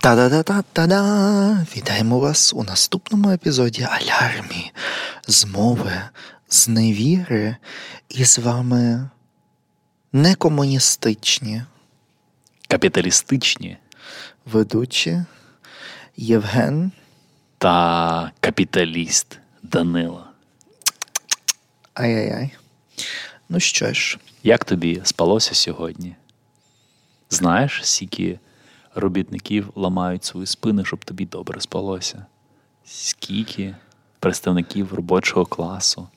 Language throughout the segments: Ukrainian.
Та-да-да-та-да-да! Вітаємо вас у наступному епізоді Алярмі з мови, з невіри, і з вами некомуністичні Капіталістичні ведучі Євген. та капіталіст Данила. Ай-яй-яй. Ну що ж, Як тобі спалося сьогодні? Знаєш, скільки робітників ламають свої спини, щоб тобі добре спалося? Скільки представників робочого класу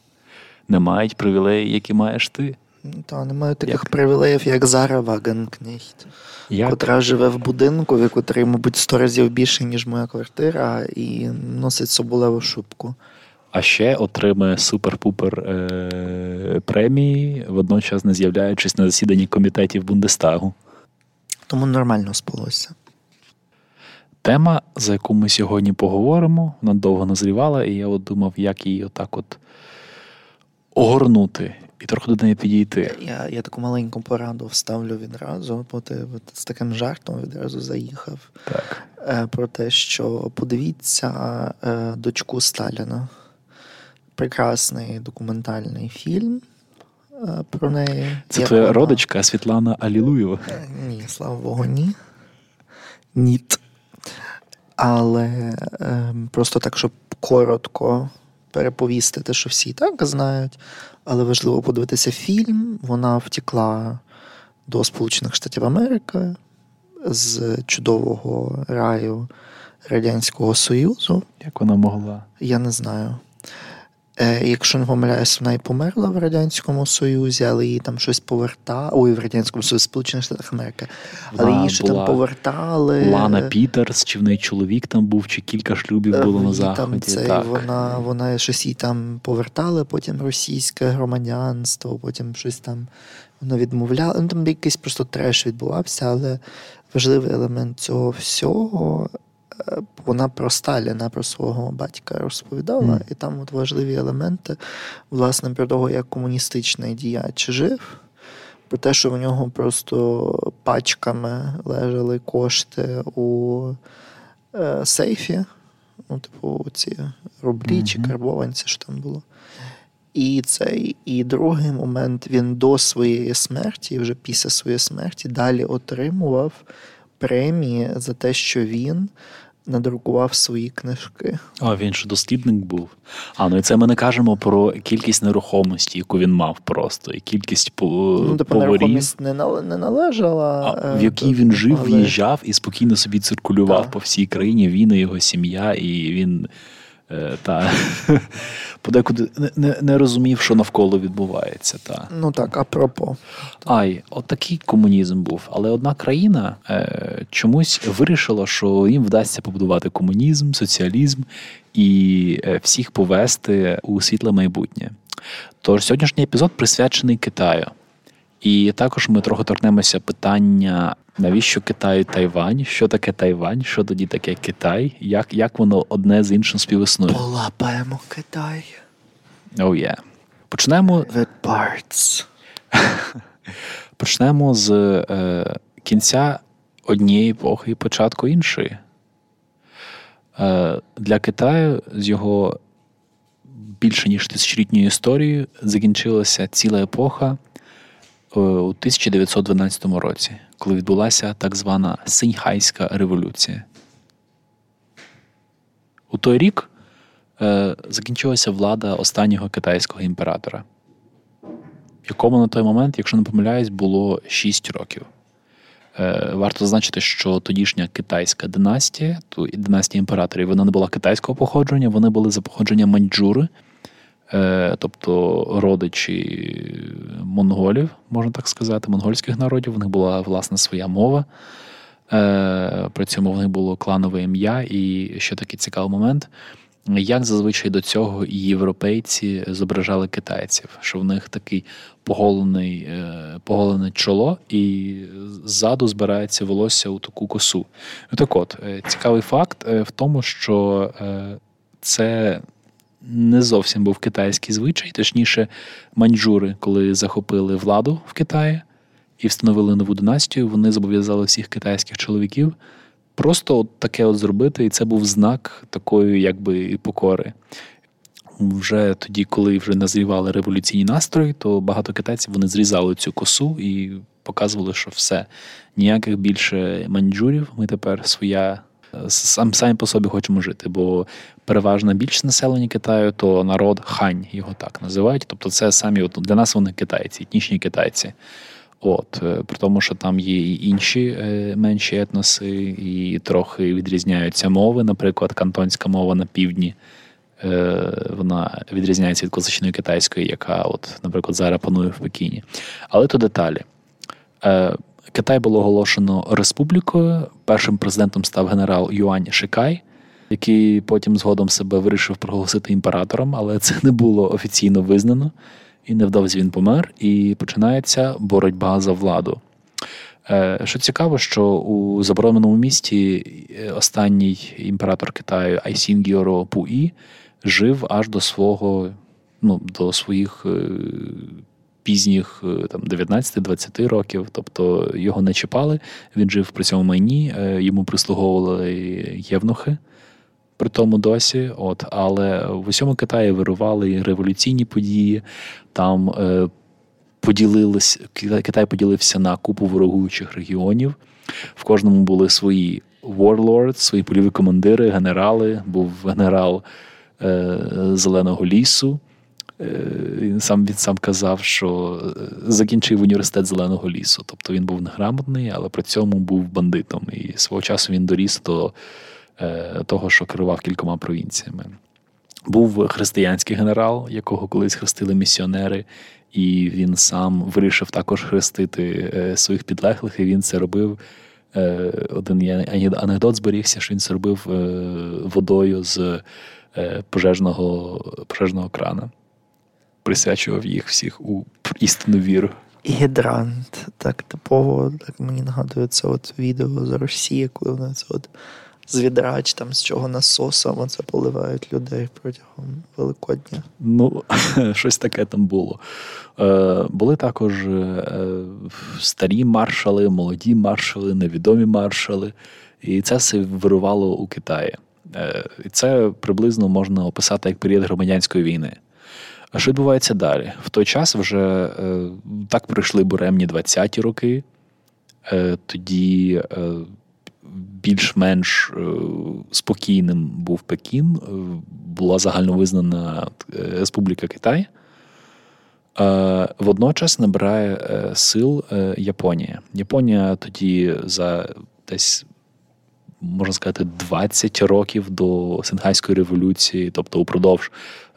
не мають привілеї, які маєш ти? ну, та немає таких Як? привілеїв, як Зара Вагенкнехт, Як? котра живе в будинку, в котрий, мабуть, сто разів більше, ніж моя квартира, і носить соболеву шубку. А ще отримує супер-пупер е- премії, водночас не з'являючись на засіданні комітетів Бундестагу. Тому нормально спалося. Тема, за яку ми сьогодні поговоримо, вона довго назрівала, і я от думав, як її отак от огорнути і трохи до неї підійти. Я, я таку маленьку пораду вставлю відразу, бо ти от з таким жартом відразу заїхав. Так. Е, Про те, що подивіться е, дочку Сталіна. Прекрасний документальний фільм е, про неї. Це твоя вона- родичка Світлана Алілуєва. Ні, слава Богу, ні. Ніт. Але е, просто так, щоб коротко переповісти те, що всі і так знають. Але важливо подивитися фільм. Вона втекла до Сполучених Штатів Америки з чудового раю Радянського Союзу. Як вона могла? Я не знаю. Е, якщо не помиляюсь, вона і померла в Радянському Союзі, але її там щось повертали. Ой, в Радянському Союзі, Сполучених Штатах Америки. Але її ще там повертали. Лана Пітерс, чи в неї чоловік там був, чи кілька шлюбів Е, було на її Там заході. цей, так. вона, вона щось їй там повертали, потім російське громадянство, потім щось там вона відмовляла. Ну там якийсь просто треш відбувався, але важливий елемент цього всього. Вона про Сталіна, про свого батька розповідала, Мгм. і там от важливі елементи, власне, про того, як комуністичний діяч жив, про те, що в нього просто пачками лежали кошти у е, сейфі, ну, типу, ці рублі чи карбованці, що там було. І цей, і другий момент він до своєї смерті, вже після своєї смерті, далі отримував премії за те, що він надрукував свої книжки. А він ж дослідник був. А ну і це ми не кажемо про кількість нерухомості, яку він мав просто, і кількість по, Ну, типу, поварів. нерухомість не, не належала. А, е, в якій він жив, але- в'їжджав і спокійно собі циркулював Так. по всій країні. Він і його сім'я, і він е, та подекуди не, не, розумів, що навколо відбувається. Та. Ну так, апропо. Ай, от такий комунізм був. Але одна країна е, чомусь вирішила, що їм вдасться побудувати комунізм, соціалізм і е, всіх повести у світле майбутнє. Тож сьогоднішній епізод присвячений Китаю. І також ми трохи торкнемося питання, навіщо Китаю Тайвань, що таке Тайвань, що тоді таке Китай, як, як воно одне з іншим співіснує. Полапаємо Китай. Oh, yeah. Почнемо The parts. Почнемо з е, кінця однієї епохи і початку іншої. Е, для Китаю з його більше ніж тисячолітньою історією закінчилася ціла епоха у 1912 році, коли відбулася так звана Синьхайська революція. У той рік е, закінчилася влада останнього китайського імператора якому на той момент, якщо не помиляюсь, було 6 років. Е, Варто зазначити, що тодішня китайська династія, ту династія імператорів, вона не була китайського походження, вони були за походженням маньчжури, е, тобто родичі монголів, можна так сказати, монгольських народів. У них була власне своя мова. Е, При цьому в них було кланове ім'я, і ще такий цікавий момент. Як зазвичай до цього і європейці зображали китайців, що в них такий поголений, е, поголене чоло, і ззаду збирається волосся у таку косу. Так от, е, цікавий факт в тому, що це не зовсім був китайський звичай, точніше, маньчжури, коли захопили владу в Китаї і встановили нову династію, вони зобов'язали всіх китайських чоловіків просто от таке от зробити, і це був знак такої, якби покори. Вже тоді, коли вже назрівали революційні настрої, то багато китайців вони зрізали цю косу і показували, що все ніяких більше маньчжурів. Ми тепер своя сам самі по собі хочемо жити. Бо переважна більшість населення Китаю то народ хань, його так називають. Тобто, це самі от, для нас вони китайці, етнічні китайці. От, е, При тому, що там є і інші е, менші етноси, і трохи відрізняються мови. Наприклад, кантонська мова на півдні. Е, вона відрізняється від класичної китайської, яка, от, наприклад, зараз панує в Пекіні. Але то деталі. Китай було оголошено республікою. Першим президентом став генерал Юань Шикай, який потім згодом себе вирішив проголосити імператором, але це не було офіційно визнано. І невдовзі він помер, і починається боротьба за владу. Е, що цікаво, що у забороненому місті е, останній імператор Китаю Айсінгіоро Пуї жив аж до свого, ну, до своїх е, пізніх там 19-20 років, тобто його не чіпали. Він жив при цьому майні, йому прислуговували євнухи при тому досі. От, Але в усьому Китаї вирували революційні події. Там е, поділились, Китай поділився на купу ворогуючих регіонів. В кожному були свої warlords, свої польові командири, генерали. Був генерал е, Зеленого лісу. Е, він сам він сам казав, що е, закінчив університет Зеленого лісу. Тобто він був неграмотний, але при цьому був бандитом. І свого часу він доріс до Е, того, що керував кількома провінціями. Був християнський генерал, якого колись хрестили місіонери, і він сам вирішив також хрестити своїх підлеглих, і він це робив. Один анекдот зберігся, що він це робив водою з пожежного пожежного крана, присвячував їх всіх у істинну віру. Гідрант, так типово, так мені нагадує це от відео з Росії, коли вони це от з відрач, там з чого насосом це поливають людей протягом Великодня. Ну, щось таке там було. Е, Були також е, старі маршали, молоді маршали, невідомі маршали. І це все вирувало у Китаї. Е, І це приблизно можна описати як період громадянської війни. А що відбувається далі? В той час вже е, так пройшли буремні 20-ті роки. Е, Тоді е, більш-менш е, спокійним був Пекін, е, була загальновизнана е, Республіка Китай. Водночас набирає сил Японія. Японія тоді за десь можна сказати, 20 років до Сенхайської революції, тобто упродовж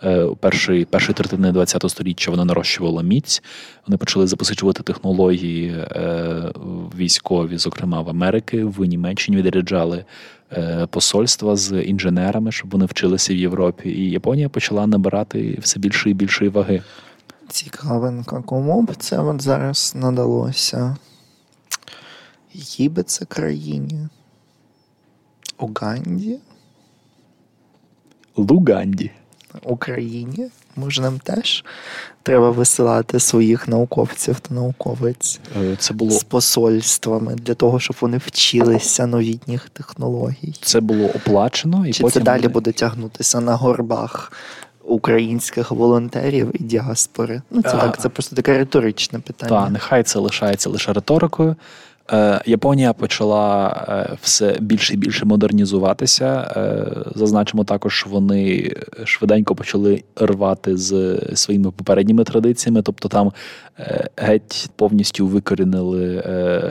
е, першої першої третини ХХ століття вона нарощувала міць. Вони почали запозичувати технології е, військові, зокрема в Америки, в Німеччині відряджали е, посольства з інженерами, щоб вони вчилися в Європі. І Японія почала набирати все більше і більшої ваги. Цікавенько, кому б це от зараз надалося? Їй би це країні. Уганді? Луганді. Україні. Може, нам теж треба висилати своїх науковців та науковиць е, це було... з посольствами для того, щоб вони вчилися новітніх технологій. Це було оплачено і Чи потім... це далі буде тягнутися на горбах українських волонтерів і діаспори? Ну, це а... так, це просто таке риторичне питання. Так, нехай це лишається лише риторикою. Е, Японія почала е, все більше і більше модернізуватися. Е, зазначимо також, вони швиденько почали рвати з своїми попередніми традиціями, тобто там геть повністю викорінили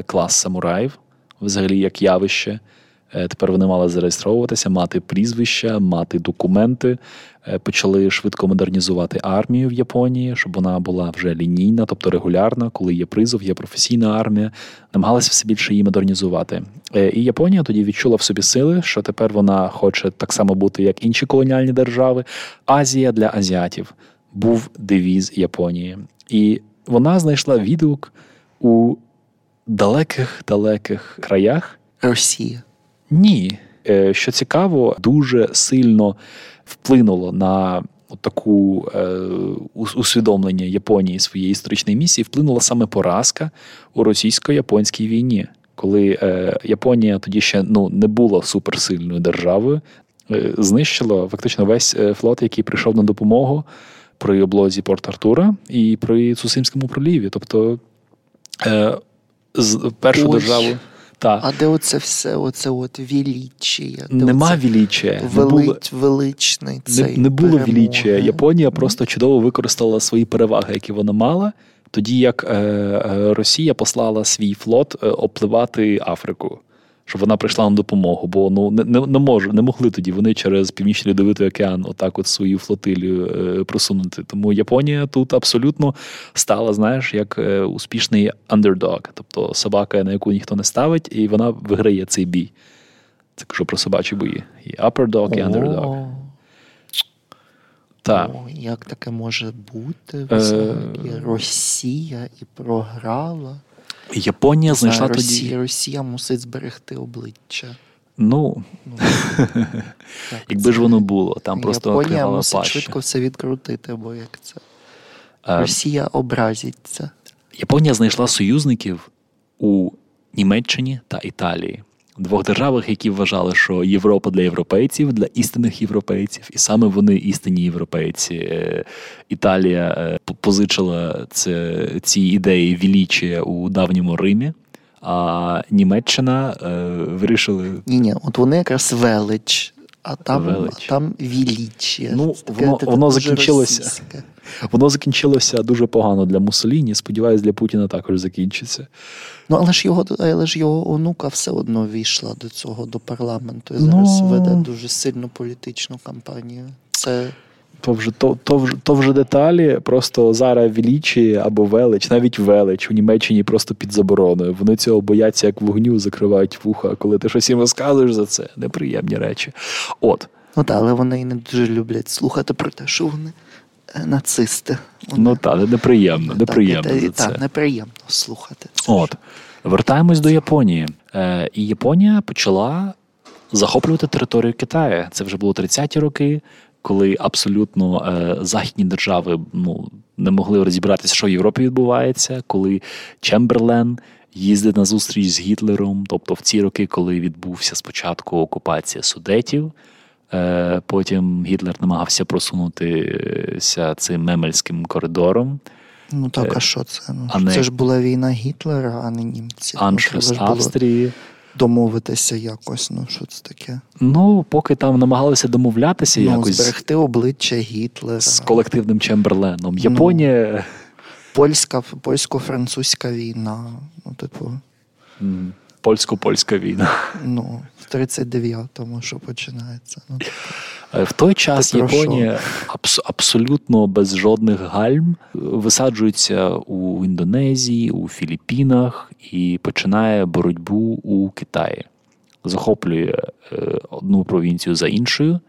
клас самураїв, взагалі як явище. Тепер вони мали зареєстровуватися, мати прізвища, мати документи. Е, почали швидко модернізувати армію в Японії, щоб вона була вже лінійна, тобто регулярна, коли є призов, є професійна армія. Намагалися все більше її модернізувати. Е, і Японія тоді відчула в собі сили, що тепер вона хоче так само бути, як інші колоніальні держави. Азія для азіатів був девіз Японії. І вона знайшла відгук у далеких далеких краях Росія. Ні. Е, що цікаво, дуже сильно вплинуло на таку е, усвідомлення Японії своєї історичної місії, вплинула саме поразка у російсько-японській війні. коли е, Японія тоді ще ну, не була суперсильною державою, е, знищила фактично весь е, флот, який прийшов на допомогу при облозі Порт Артура і при Цусимському проліві. Тобто е, з першу Ой. державу. Та. А де оце все, оце от? Де Нема оце віліччя. Не було, велич, величний цей не було перемоги? віліччя. Японія просто чудово використала свої переваги, які вона мала, тоді як е, е, Росія послала свій флот е, опливати Африку, щоб вона прийшла на допомогу. Бо ну не, не, не, можу, не могли тоді вони через північний льодовитий океан отак от свою флотилію е, просунути. Тому Японія тут абсолютно стала, знаєш, як е, успішний андердог, тобто собака, на яку ніхто не ставить, і вона виграє цей бій. Це кажу про собачі бої. І upper dog, і underdog. О, Так. о, як таке може бути? Е. Росія і програла. Японія знайшла Росія, тоді. Росія, мусить зберегти обличчя. Ну, Ну, як якби це? ж воно було, там просто Японія мусить паща. швидко все відкрутити, бо як це. А, Росія образиться. Японія знайшла союзників у Німеччині та Італії. Двох державах, які вважали, що Європа для європейців, для істинних європейців, і саме вони істинні європейці. Е, Італія е, позичила це, ці ідеї вілічія у давньому Римі, а Німеччина е, вирішили Ні, ні, от вони якраз велич, а там, Велич. там величія. Ну, воно- воно закінчилося. російське. Воно закінчилося дуже погано для Муссоліні. Сподіваюсь, для Путіна також закінчиться. Ну, але ж його, але ж його онука все одно війшла до цього, до парламенту. І Ну. зараз веде дуже сильну політичну кампанію. Це То вже, то, то, вже, то вже деталі, просто зараз величі або велич, навіть велич у Німеччині просто під забороною. Вони цього бояться як вогню, закривають вуха, коли ти щось їм розказуєш за це. Неприємні речі. От. ну так, але вони і не дуже люблять слухати про те, що вони е, нацисти. Вони, Ну так, неприємно, неприємно так, за це. Так, неприємно слухати. Це От. Вертаємось до Японії. Е, і Японія почала захоплювати територію Китаю. Це вже було 30-ті роки, коли абсолютно е, західні держави ну, не могли розібратися, що в Європі відбувається, коли Чемберлен їздить на зустріч з Гітлером. Тобто в ці роки, коли відбувся спочатку окупація судетів. е, Потім Гітлер намагався просунутися цим мемельським коридором. Ну так, Е, а що це? Ну, а не- Це ж була війна Гітлера, а не німці. Аншлюс Австрії. Домовитися якось. Ну що це таке? Ну, поки там намагалися домовлятися ну, якось зберегти обличчя Гітлера. з колективним Чемберленом. Ну. Японія. Польська, польсько-французька війна. Ну, типу, Польсько-польська війна. ну, в 39-му, що починається. Ну, Е, В той час Ти? Японія абс- абсолютно без жодних гальм е, висаджується у Індонезії, у Філіппінах і починає боротьбу у Китаї. Захоплює е, одну провінцію за іншою.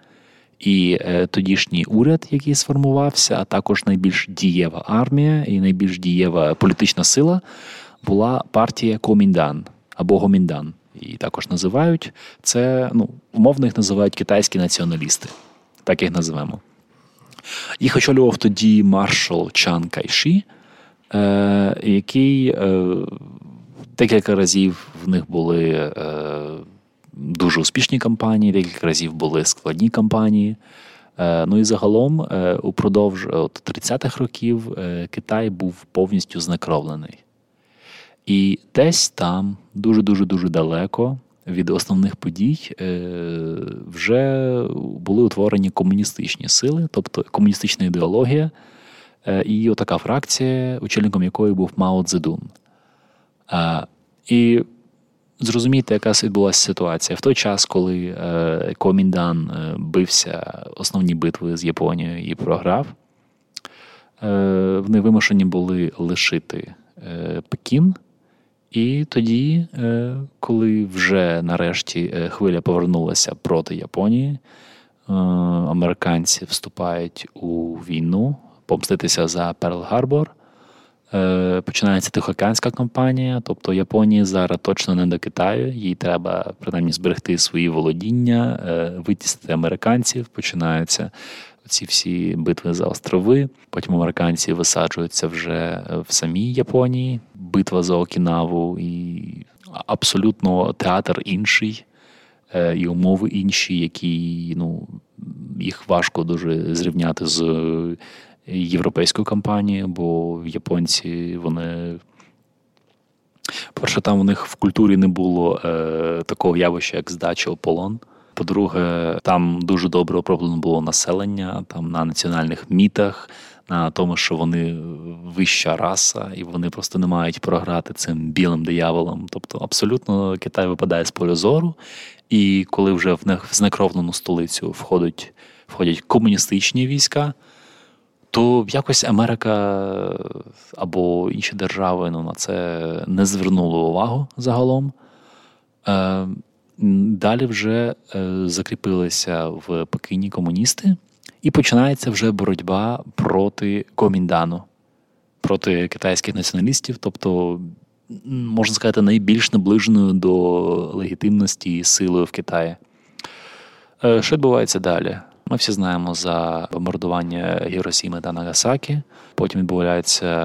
І е, тодішній уряд, який сформувався, а також найбільш дієва армія і найбільш дієва політична сила була партія Коміндан або Гоміндан. Її також називають. Це ну, умовно їх називають китайські націоналісти. Так їх називаємо. Їх очолював тоді маршал Чан Кайші, е, який е, декілька разів в них були е, дуже успішні кампанії, декілька разів були складні кампанії. Е, ну і загалом, е, упродовж от, 30-х років е, Китай був повністю знекровлений. І десь там, дуже-дуже дуже далеко від основних подій, е, вже були утворені комуністичні сили, тобто комуністична ідеологія, е, і отака фракція, очільником якої був Мао Цзедун. Е, І зрозуміти, яка відбулася ситуація в той час, коли Гоміндан бився основні битви з Японією і програв. Вони вимушені були лишити Пекін. І тоді, е, коли вже нарешті е, хвиля повернулася проти Японії, е, американці вступають у війну, помститися за Перл-Гарбор. Починається Тихоокеанська кампанія, тобто Японії зараз точно не до Китаю, їй треба принаймні зберегти свої володіння, витіснити американців. Починаються ці всі битви за острови. Потім американці висаджуються вже в самій Японії, битва за Окінаву і абсолютно театр інший, е, і умови інші, які ну, їх важко дуже зрівняти з європейською кампанією, бо японці вони. Перше, там у них в культурі не було е, такого явища, як здача у полон. По-друге, там дуже добре опроблено було населення там на національних мітах, на тому, що вони вища раса, і вони просто не мають програти цим білим дияволом. Тобто, абсолютно Китай випадає з поля зору, і коли вже в знекровлену столицю входять, входять комуністичні війська. То якось Америка або інші держави ну, на це не звернули увагу загалом. Е, Далі вже е, закріпилися в Пекіні комуністи, і починається вже боротьба проти Коміндану, проти китайських націоналістів, тобто, можна сказати, найбільш наближеною до легітимності і силою в Китаї. Е, що відбувається далі? Ми всі знаємо за бомбардування Гіросіми та Нагасакі. Потім відбувається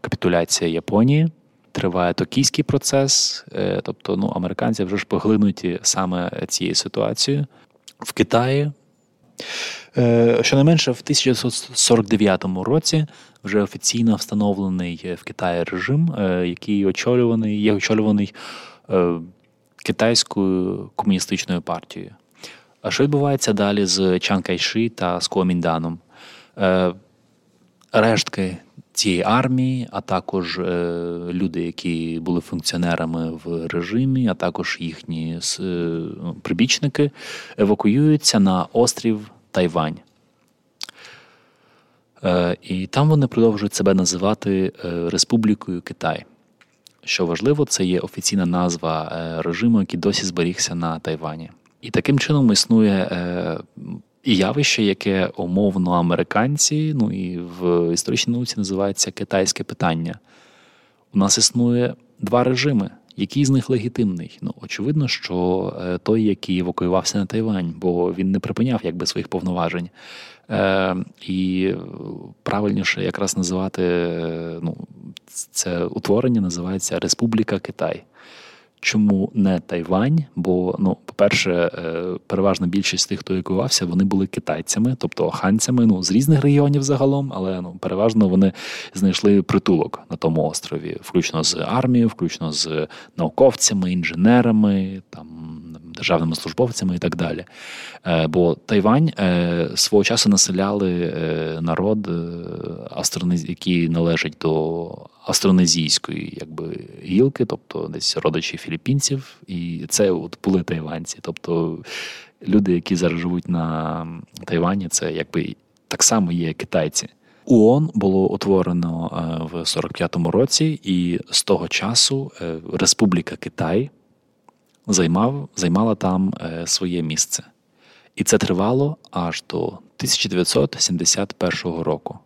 капітуляція Японії триває токійський процес, е, тобто ну, американці вже ж поглинуті саме цією ситуацією. В Китаї, е, щонайменше в 1949 році вже офіційно встановлений в Китаї режим, е, який очолюваний, є очолюваний китайською комуністичною партією. А що відбувається далі з Чан Кайши та з Куомінданом? Рештки цієї армії, а також е, люди, які були функціонерами в режимі, а також їхні е, прибічники, евакуюються на острів Тайвань. Е, і там вони продовжують себе називати Республікою Китай. Що важливо, це є офіційна назва режиму, який досі зберігся на Тайвані. І таким чином існує явище, яке умовно американці, ну і в історичній науці називається китайське питання. У нас існує два режими. Який з них легітимний? Ну, очевидно, що е, той, який евакуювався на Тайвань, бо він не припиняв якби своїх повноважень. Е, І правильніше якраз називати е, ну, це утворення називається Республіка Китай. Чому не Тайвань? Бо, ну, по-перше, е, переважна більшість тих, хто евакуювався, вони були китайцями, тобто ханцями, ну з різних регіонів загалом, але ну переважно вони знайшли притулок на тому острові, включно з армією, включно з науковцями, інженерами, там державними службовцями і так далі. Е, бо Тайвань е, свого часу населяли народ, які належать до астронезійської якби, гілки, тобто десь родичі філіппінців, і це от були тайванці. Тобто люди, які зараз живуть на Тайвані, це якби так само є китайці. ООН було утворено е, в 45-му році, і з того часу е, Республіка Китай займав, займала там е, своє місце. І це тривало аж до 1971 року.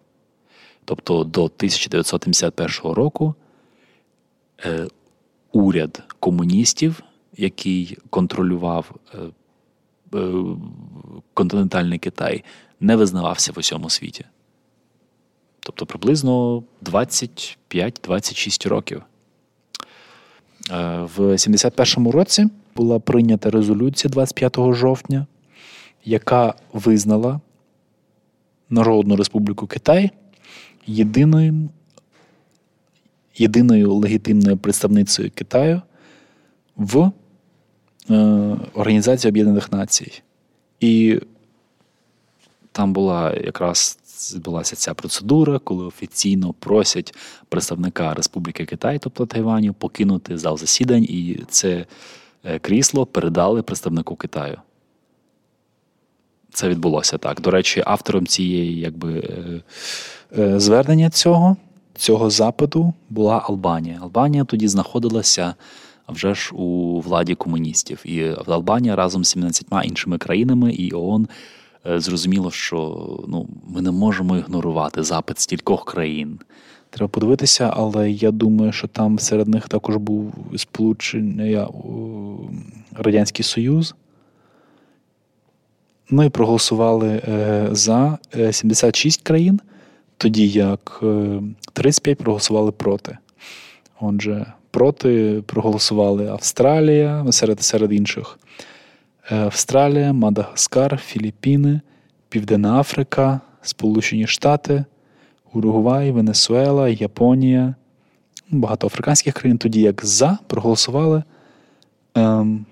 Тобто до 1971 року уряд комуністів, який контролював е, е, континентальний Китай, не визнавався в усьому світі. Тобто приблизно 25-26 років. В 71-му році була прийнята резолюція 25 жовтня, яка визнала Народну Республіку Китай єдиною єдиною легітимною представницею Китаю в е, Організації Об'єднаних Націй. І там була якраз відбулася ця процедура, коли офіційно просять представника Республіки Китай, тобто Тайваню, покинути зал засідань, і це е, крісло передали представнику Китаю. Це відбулося так. До речі, автором цієї якби. Е, звернення цього цього запиту була Албанія. Албанія тоді знаходилася вже ж у владі комуністів. І Албанія разом з 17 іншими країнами і ООН е, зрозуміло, що ну, ми не можемо ігнорувати запит стількох країн. Треба подивитися, але я думаю, що там серед них також був сполучений Радянський Союз. Ну і проголосували е, за 76 країн тоді як 35 е, проголосували проти. Отже, проти проголосували Австралія серед серед інших. Е, Австралія, Мадагаскар, Філіппіни, Південна Африка, Сполучені Штати, Уругвай, Венесуела, Японія, багато африканських країн, тоді як за проголосували ем,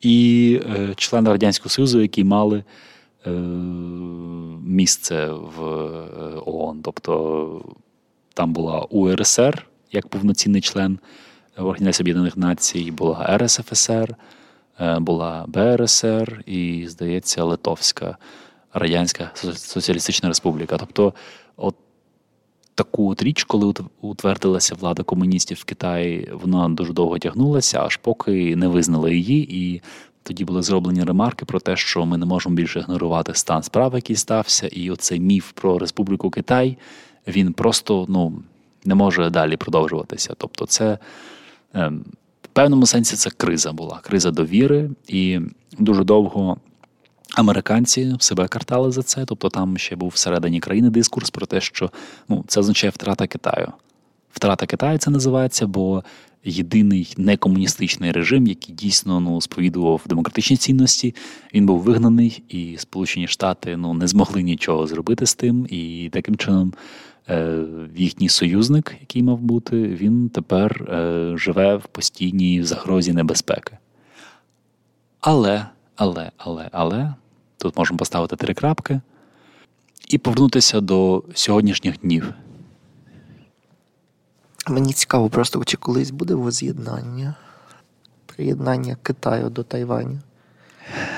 і е, члени Радянського Союзу, які мали місце в е, ООН. Тобто там була УРСР як повноцінний член Організації Об'єднаних Націй, була РСФСР, е, була БРСР і, здається, Литовська Радянська Соціалістична Республіка. Тобто, от таку от річ, коли утвердилася влада комуністів в Китаї, вона дуже довго тягнулася, аж поки не визнали її. І тоді були зроблені ремарки про те, що ми не можемо більше ігнорувати стан справ, який стався, і оцей міф про Республіку Китай він просто ну, не може далі продовжуватися. Тобто, це ем, в певному сенсі це криза була, криза довіри, і дуже довго Американці себе картали за це, тобто там ще був всередині країни дискурс про те, що ну, це означає втрата Китаю. Втрата Китаю це називається, бо єдиний некомуністичний режим, який дійсно ну, сповідував демократичні цінності, він був вигнаний, і Сполучені Штати ну, не змогли нічого зробити з тим. І таким чином е, їхній союзник, який мав бути, він тепер е, живе в постійній загрозі небезпеки. Але, але, але, але. Тут можемо поставити три крапки і повернутися до сьогоднішніх днів. Мені цікаво, просто чи колись буде воз'єднання, приєднання Китаю до Тайваню.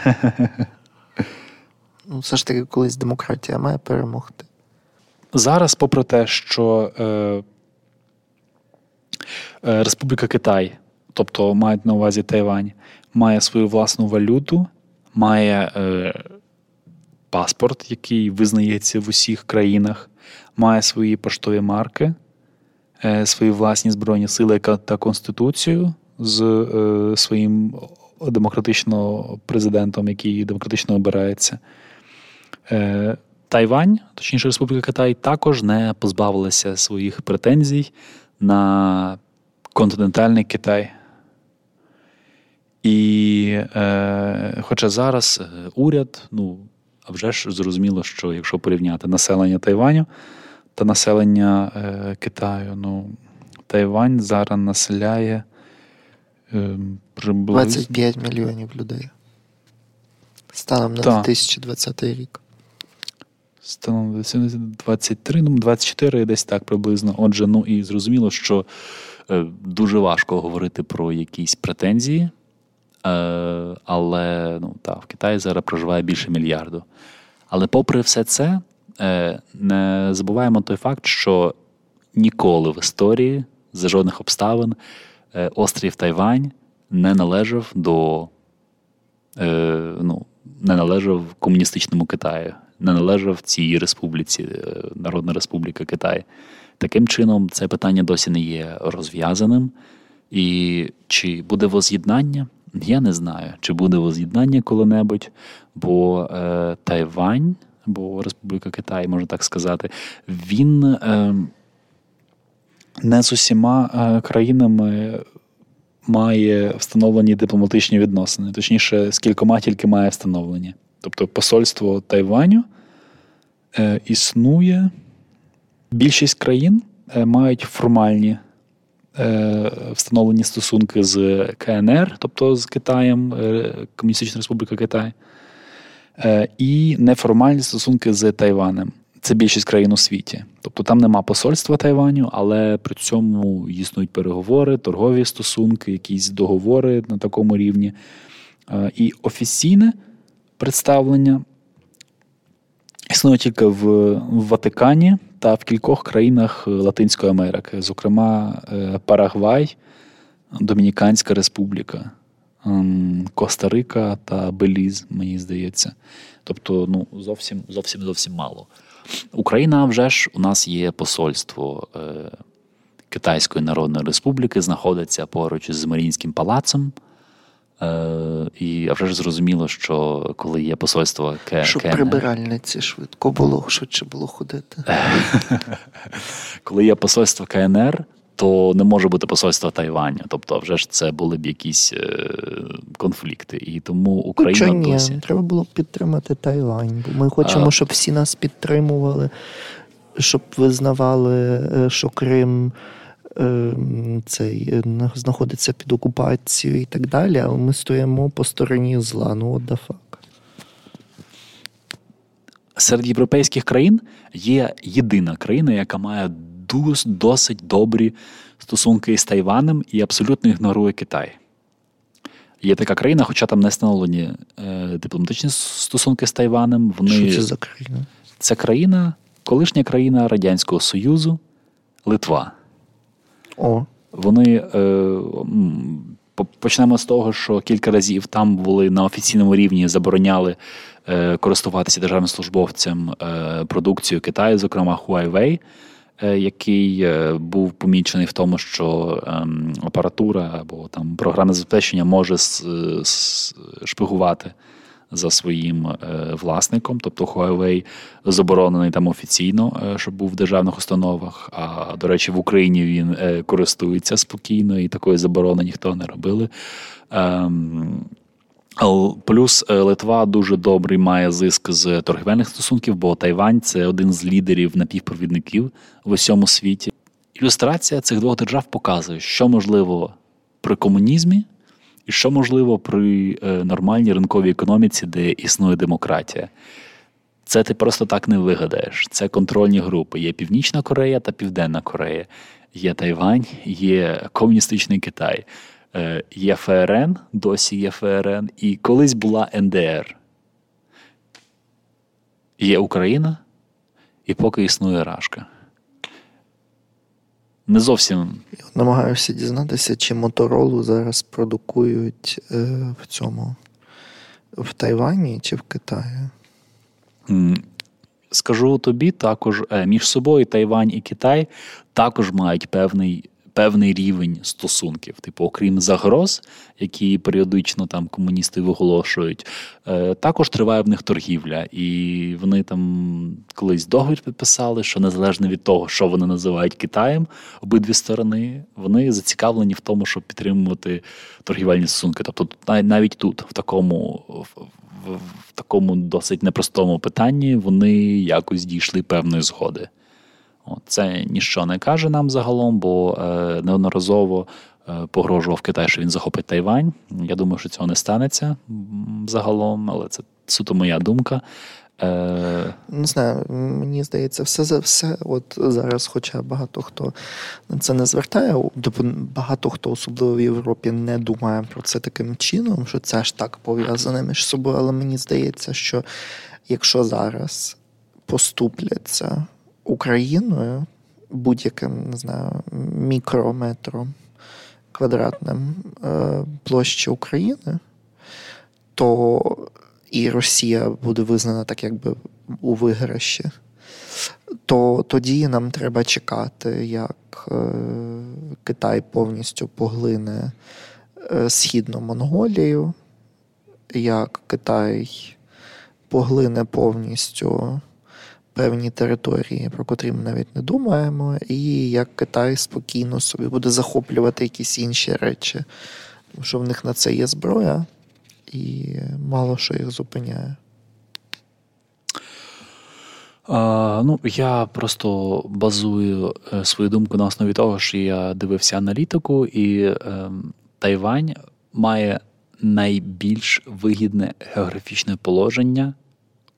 Ну, все ж таки, колись демократія має перемогти. Зараз, попри те, що е, е, Республіка Китай, тобто мають на увазі Тайвань, має свою власну валюту має е, паспорт, який визнається в усіх країнах, має свої поштові марки, свої власні збройні сили та конституцію з е, своїм демократичним президентом, який демократично обирається. Е, Тайвань, точніше Республіка Китай, також не позбавилася своїх претензій на континентальний Китай. І е, хоча зараз е, уряд, ну а вже ж зрозуміло, що якщо порівняти населення Тайваню та населення е, Китаю, ну Тайвань зараз населяє е, приблизно 25 мільйонів людей. Станом на 2020 рік. Станом на 23, ну 24 десь так приблизно. Отже, ну і зрозуміло, що е, дуже важко говорити про якісь претензії. Е, але ну, та, в Китаї зараз проживає більше мільярду. Але попри все це, не забуваємо той факт, що ніколи в історії за жодних обставин е, острів Тайвань не належав до ну, не належав комуністичному Китаю, не належав цій республіці, Народна Республіка Китай. Таким чином, це питання досі не є розв'язаним. І чи буде воз'єднання? Я не знаю, чи буде воз'єднання коли-небудь, бо е, Тайвань, бо Республіка Китай, можна так сказати, він е, не з усіма е, країнами має встановлені дипломатичні відносини. Точніше, з кількома тільки має встановлені. Тобто посольство Тайваню е, існує. Більшість країн е, мають формальні Е, встановлені стосунки з КНР, тобто з Китаєм, е, Комуністична Республіка Китай, і неформальні стосунки з Тайванем. Це більшість країн у світі. Тобто там нема посольства Тайваню, але при цьому існують переговори, торгові стосунки, якісь договори на такому рівні. І офіційне представлення існує тільки в Ватикані та в кількох країнах Латинської Америки, зокрема е, Парагвай, Домініканська Республіка, Коста-Рика та Беліз, мені здається. Тобто, ну, зовсім зовсім зовсім мало. Україна вже ж у нас є посольство е, Китайської Народної Республіки, знаходиться поруч з Марінським палацом. Е, І а вже ж зрозуміло, що коли є посольство К... Щоб КНР, прибиральниці швидко було, швидше було ходити. коли є посольство КНР, то не може бути посольство Тайваню. Тобто, вже ж це були б якісь е, конфлікти. І тому Україна Хоча ні, досі. треба було б підтримати Тайвань, бо ми хочемо, А. щоб всі нас підтримували, щоб визнавали, е, що Крим е, цей, знаходиться під окупацією і так далі, але ми стоїмо по стороні зла. Ну, от да фак. Серед європейських країн є єдина країна, яка має досить добрі стосунки з Тайванем і абсолютно ігнорує Китай. Є така країна, хоча там не встановлені е, дипломатичні стосунки з Тайванем. Вони Що це за країна? Це країна, колишня країна Радянського Союзу, Литва. О, Вони е, почнемо з того, що кілька разів там були на офіційному рівні забороняли е, користуватися державним службовцям е, продукцією Китаю, зокрема Huawei, який е, був помічений в тому, що ем, апаратура або там програмне забезпечення може с- шпигувати за своїм е, власником, тобто Huawei заборонений там офіційно, е, щоб був в державних установах. А до речі, в Україні він е, користується спокійно, і такої заборони ніхто не робили. Плюс е, Литва дуже добрий має зиск з торгівельних стосунків, бо Тайвань це один з лідерів напівпровідників в усьому світі. Ілюстрація цих двох держав показує, що можливо при комунізмі, і що можливо при е, нормальній ринковій економіці, де існує демократія. Це ти просто так не вигадаєш. Це контрольні групи. Є Північна Корея та Південна Корея, є Тайвань, є комуністичний Китай, є ФРН, досі є ФРН, і колись була НДР. Є Україна, і поки існує Рашка. Не зовсім намагаюся дізнатися, чи Моторолу зараз продукують е, в цьому в Тайвані чи в Китаї. Скажу тобі також е, між собою Тайвань і Китай також мають певний, певний рівень стосунків. Типу, окрім загроз, які періодично там комуністи виголошують, е, також триває в них торгівля. І вони там колись договір підписали, що незалежно від того, що вони називають Китаєм, обидві сторони, вони зацікавлені в тому, щоб підтримувати торгівельні стосунки. Тобто, нав- навіть тут, в такому. в такому досить непростому питанні вони якось дійшли певної згоди. Це ніщо не каже нам загалом, бо е, неодноразово е, погрожував Китай, що він захопить Тайвань. Я думаю, що цього не станеться загалом, але це суто моя думка. Е, Не знаю, мені здається, все за все. От зараз, хоча багато хто на це не звертає, тобто багато хто, особливо в Європі, не думає про це таким чином, що це ж так пов'язане між собою. Але мені здається, що якщо зараз поступляться Україною будь-яким не знаю, мікрометром квадратним е, площі України, то і Росія буде визнана так, якби у виграші, то тоді нам треба чекати, як е, Китай повністю поглине е, Східну Монголію, як Китай поглине повністю певні території, про котрі ми навіть не думаємо, і як Китай спокійно собі буде захоплювати якісь інші речі, тому що в них на це є зброя і мало що їх зупиняє. А, ну, я просто базую е, свою думку на основі того, що я дивився аналітику, і е, Тайвань має найбільш вигідне географічне положення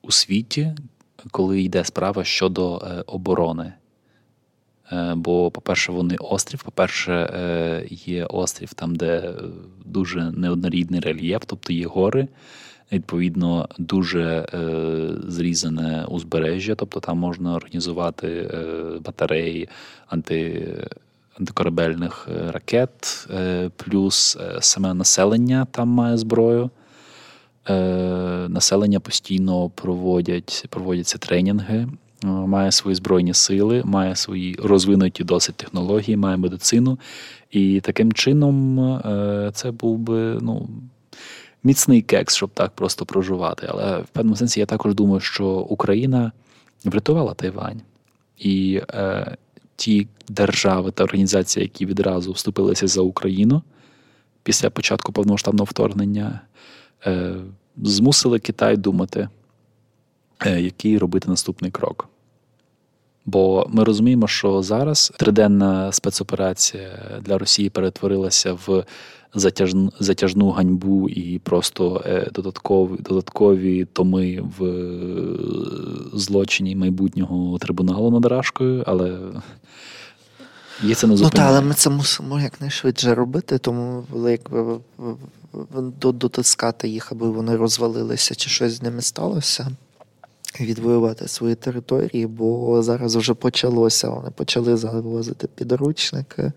у світі, коли йде справа щодо е, оборони. Е, Бо, по-перше, вони острів. По-перше, е, є острів там, де дуже неоднорідний рельєф, тобто є гори. Відповідно, дуже зрізане узбережжя, тобто там можна організувати батареї анти, антикорабельних ракет, плюс саме населення там має зброю. Е, населення постійно проводять, проводяться тренінги, е, має свої збройні сили, має свої розвинуті досить технології, має медицину. І таким чином е, це був би ну, міцний кекс, щоб так просто проживати. Але в певному сенсі я також думаю, що Україна врятувала Тайвань. І ті держави та організації, які відразу вступилися за Україну після початку повномасштабного вторгнення, змусили Китай думати, е, який робити наступний крок. Бо ми розуміємо, що зараз триденна спецоперація для Росії перетворилася в затяжну, затяжну ганьбу і просто е, додаткові додаткові томи в е, злочині майбутнього трибуналу над Рашкою, але їх це не зупиняє. Ну так, але ми це мусимо якнайшвидше робити, тому якби дотискати їх, аби вони розвалилися чи щось з ними сталося відвоювати свої території, бо зараз вже почалося. Вони почали завозити підручники.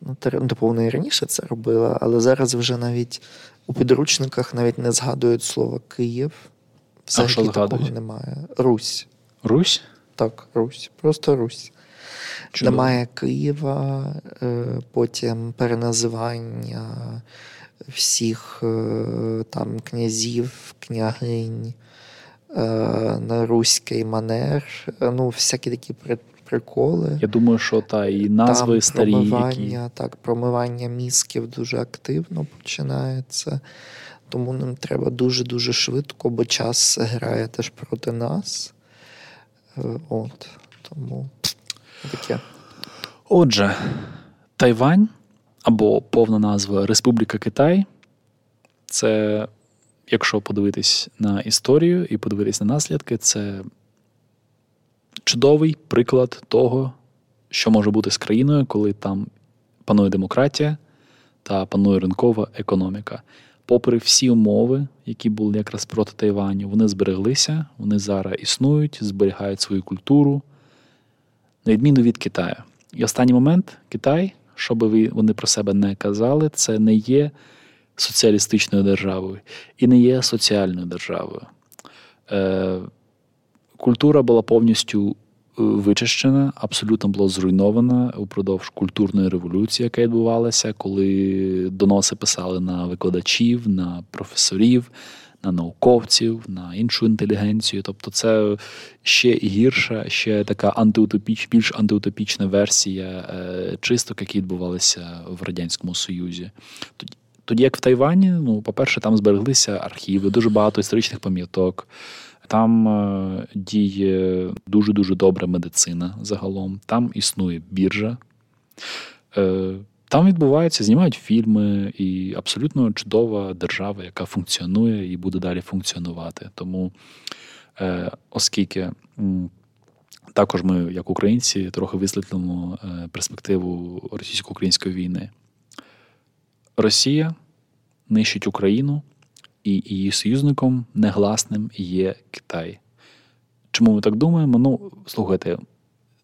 Ну, типу, вони і раніше це робили, але зараз вже навіть у підручниках навіть не згадують слово Київ. Взагалі а що такого немає. Русь. Русь? Так, Русь. Просто Русь. Чудово. Немає Києва, е, потім переназивання всіх е, там князів, княгинь. Е, на руський манер, е, ну, всякі такі приколи. Я думаю, що та і назви Там старі. Промивання, які... так, промивання мізків дуже активно починається. Тому нам треба дуже-дуже швидко, бо час грає теж проти нас. От, Тому таке. Отже, Тайвань або повна назва Республіка Китай це якщо подивитись на історію і подивитись на наслідки, це чудовий приклад того, що може бути з країною, коли там панує демократія та панує ринкова економіка. Попри всі умови, які були якраз проти Тайваню, вони збереглися, вони зараз існують, зберігають свою культуру, на відміну від Китаю. І останній момент Китай, що би вони про себе не казали, це не є соціалістичною державою і не є соціальною державою. Е, Культура була повністю е, вичищена, абсолютно була зруйнована упродовж культурної революції, яка відбувалася, коли доноси писали на викладачів, на професорів. На науковців, на іншу інтелігенцію. Тобто це ще гірша, ще така антиутопіч, більш антиутопічна версія е, чисток, які відбувалися в Радянському Союзі. Тоді як в Тайвані, ну, по-перше, там збереглися архіви, дуже багато історичних пам'яток. Там е, діє дуже-дуже добра медицина загалом. Там існує біржа. Е, там відбуваються, знімають фільми, і абсолютно чудова держава, яка функціонує і буде далі функціонувати. Тому, е, оскільки також ми, як українці, трохи висвітлимо перспективу російсько-української війни. Росія нищить Україну, і її союзником негласним є Китай. Чому ми так думаємо? Ну, слухайте,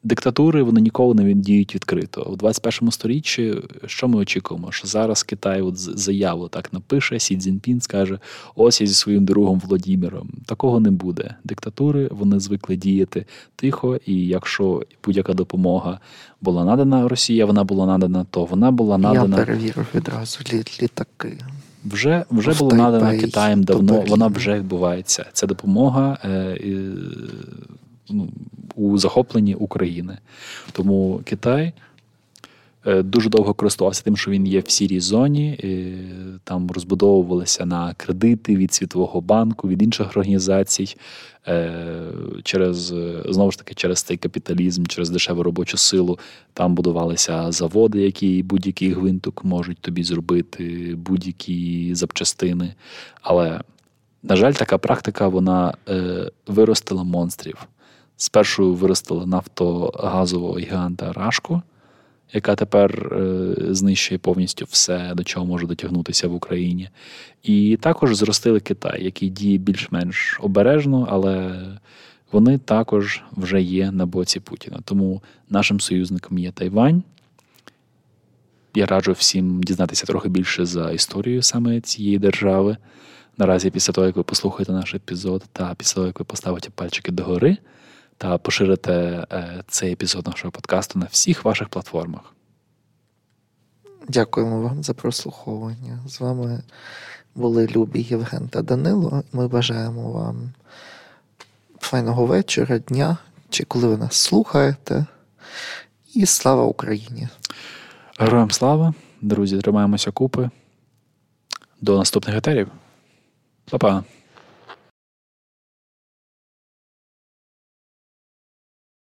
диктатури вони ніколи не діють відкрито. У 21 сторіччі що ми очікуємо? Що зараз Китай от заяву так напише, Сі Цзіньпін скаже: ось я зі своїм другом Володимиром. Такого не буде. Диктатури вони звикли діяти тихо, і якщо будь-яка допомога була надана Росії, вона була надана, то вона була надана. Я перевірив відразу літаки. Вже вже було надано Китаєм давно, вона вже відбувається. Це допомога е, ну, у захопленні України. Тому Китай е, дуже довго користувався тим, що він є в сірій зоні, і там розбудовувалися на кредити від Світового банку, від інших організацій. Е, через знову ж таки через цей капіталізм, через дешеву робочу силу. Там будувалися заводи, які будь-який гвинток можуть тобі зробити, будь-які запчастини. Але, на жаль, така практика вона е, виростила монстрів. Спершу виростила нафтогазового гіганта Рашко яка тепер е, знищує повністю все, до чого може дотягнутися в Україні. І також зростили Китай, який діє більш-менш обережно, але вони також вже є на боці Путіна. Тому нашим союзником є Тайвань. Я раджу всім дізнатися трохи більше за історію саме цієї держави. Наразі, після того, як ви послухаєте наш епізод, та після того, як ви поставите пальчики догори та поширите е, цей епізод нашого подкасту на всіх ваших платформах. Дякуємо вам за прослуховування. З вами були любі Євген та Данило. Ми бажаємо вам файного вечора, дня чи коли ви нас слухаєте. І слава Україні! Героям слава, друзі, тримаємося купи. До наступних етерів. Па-па!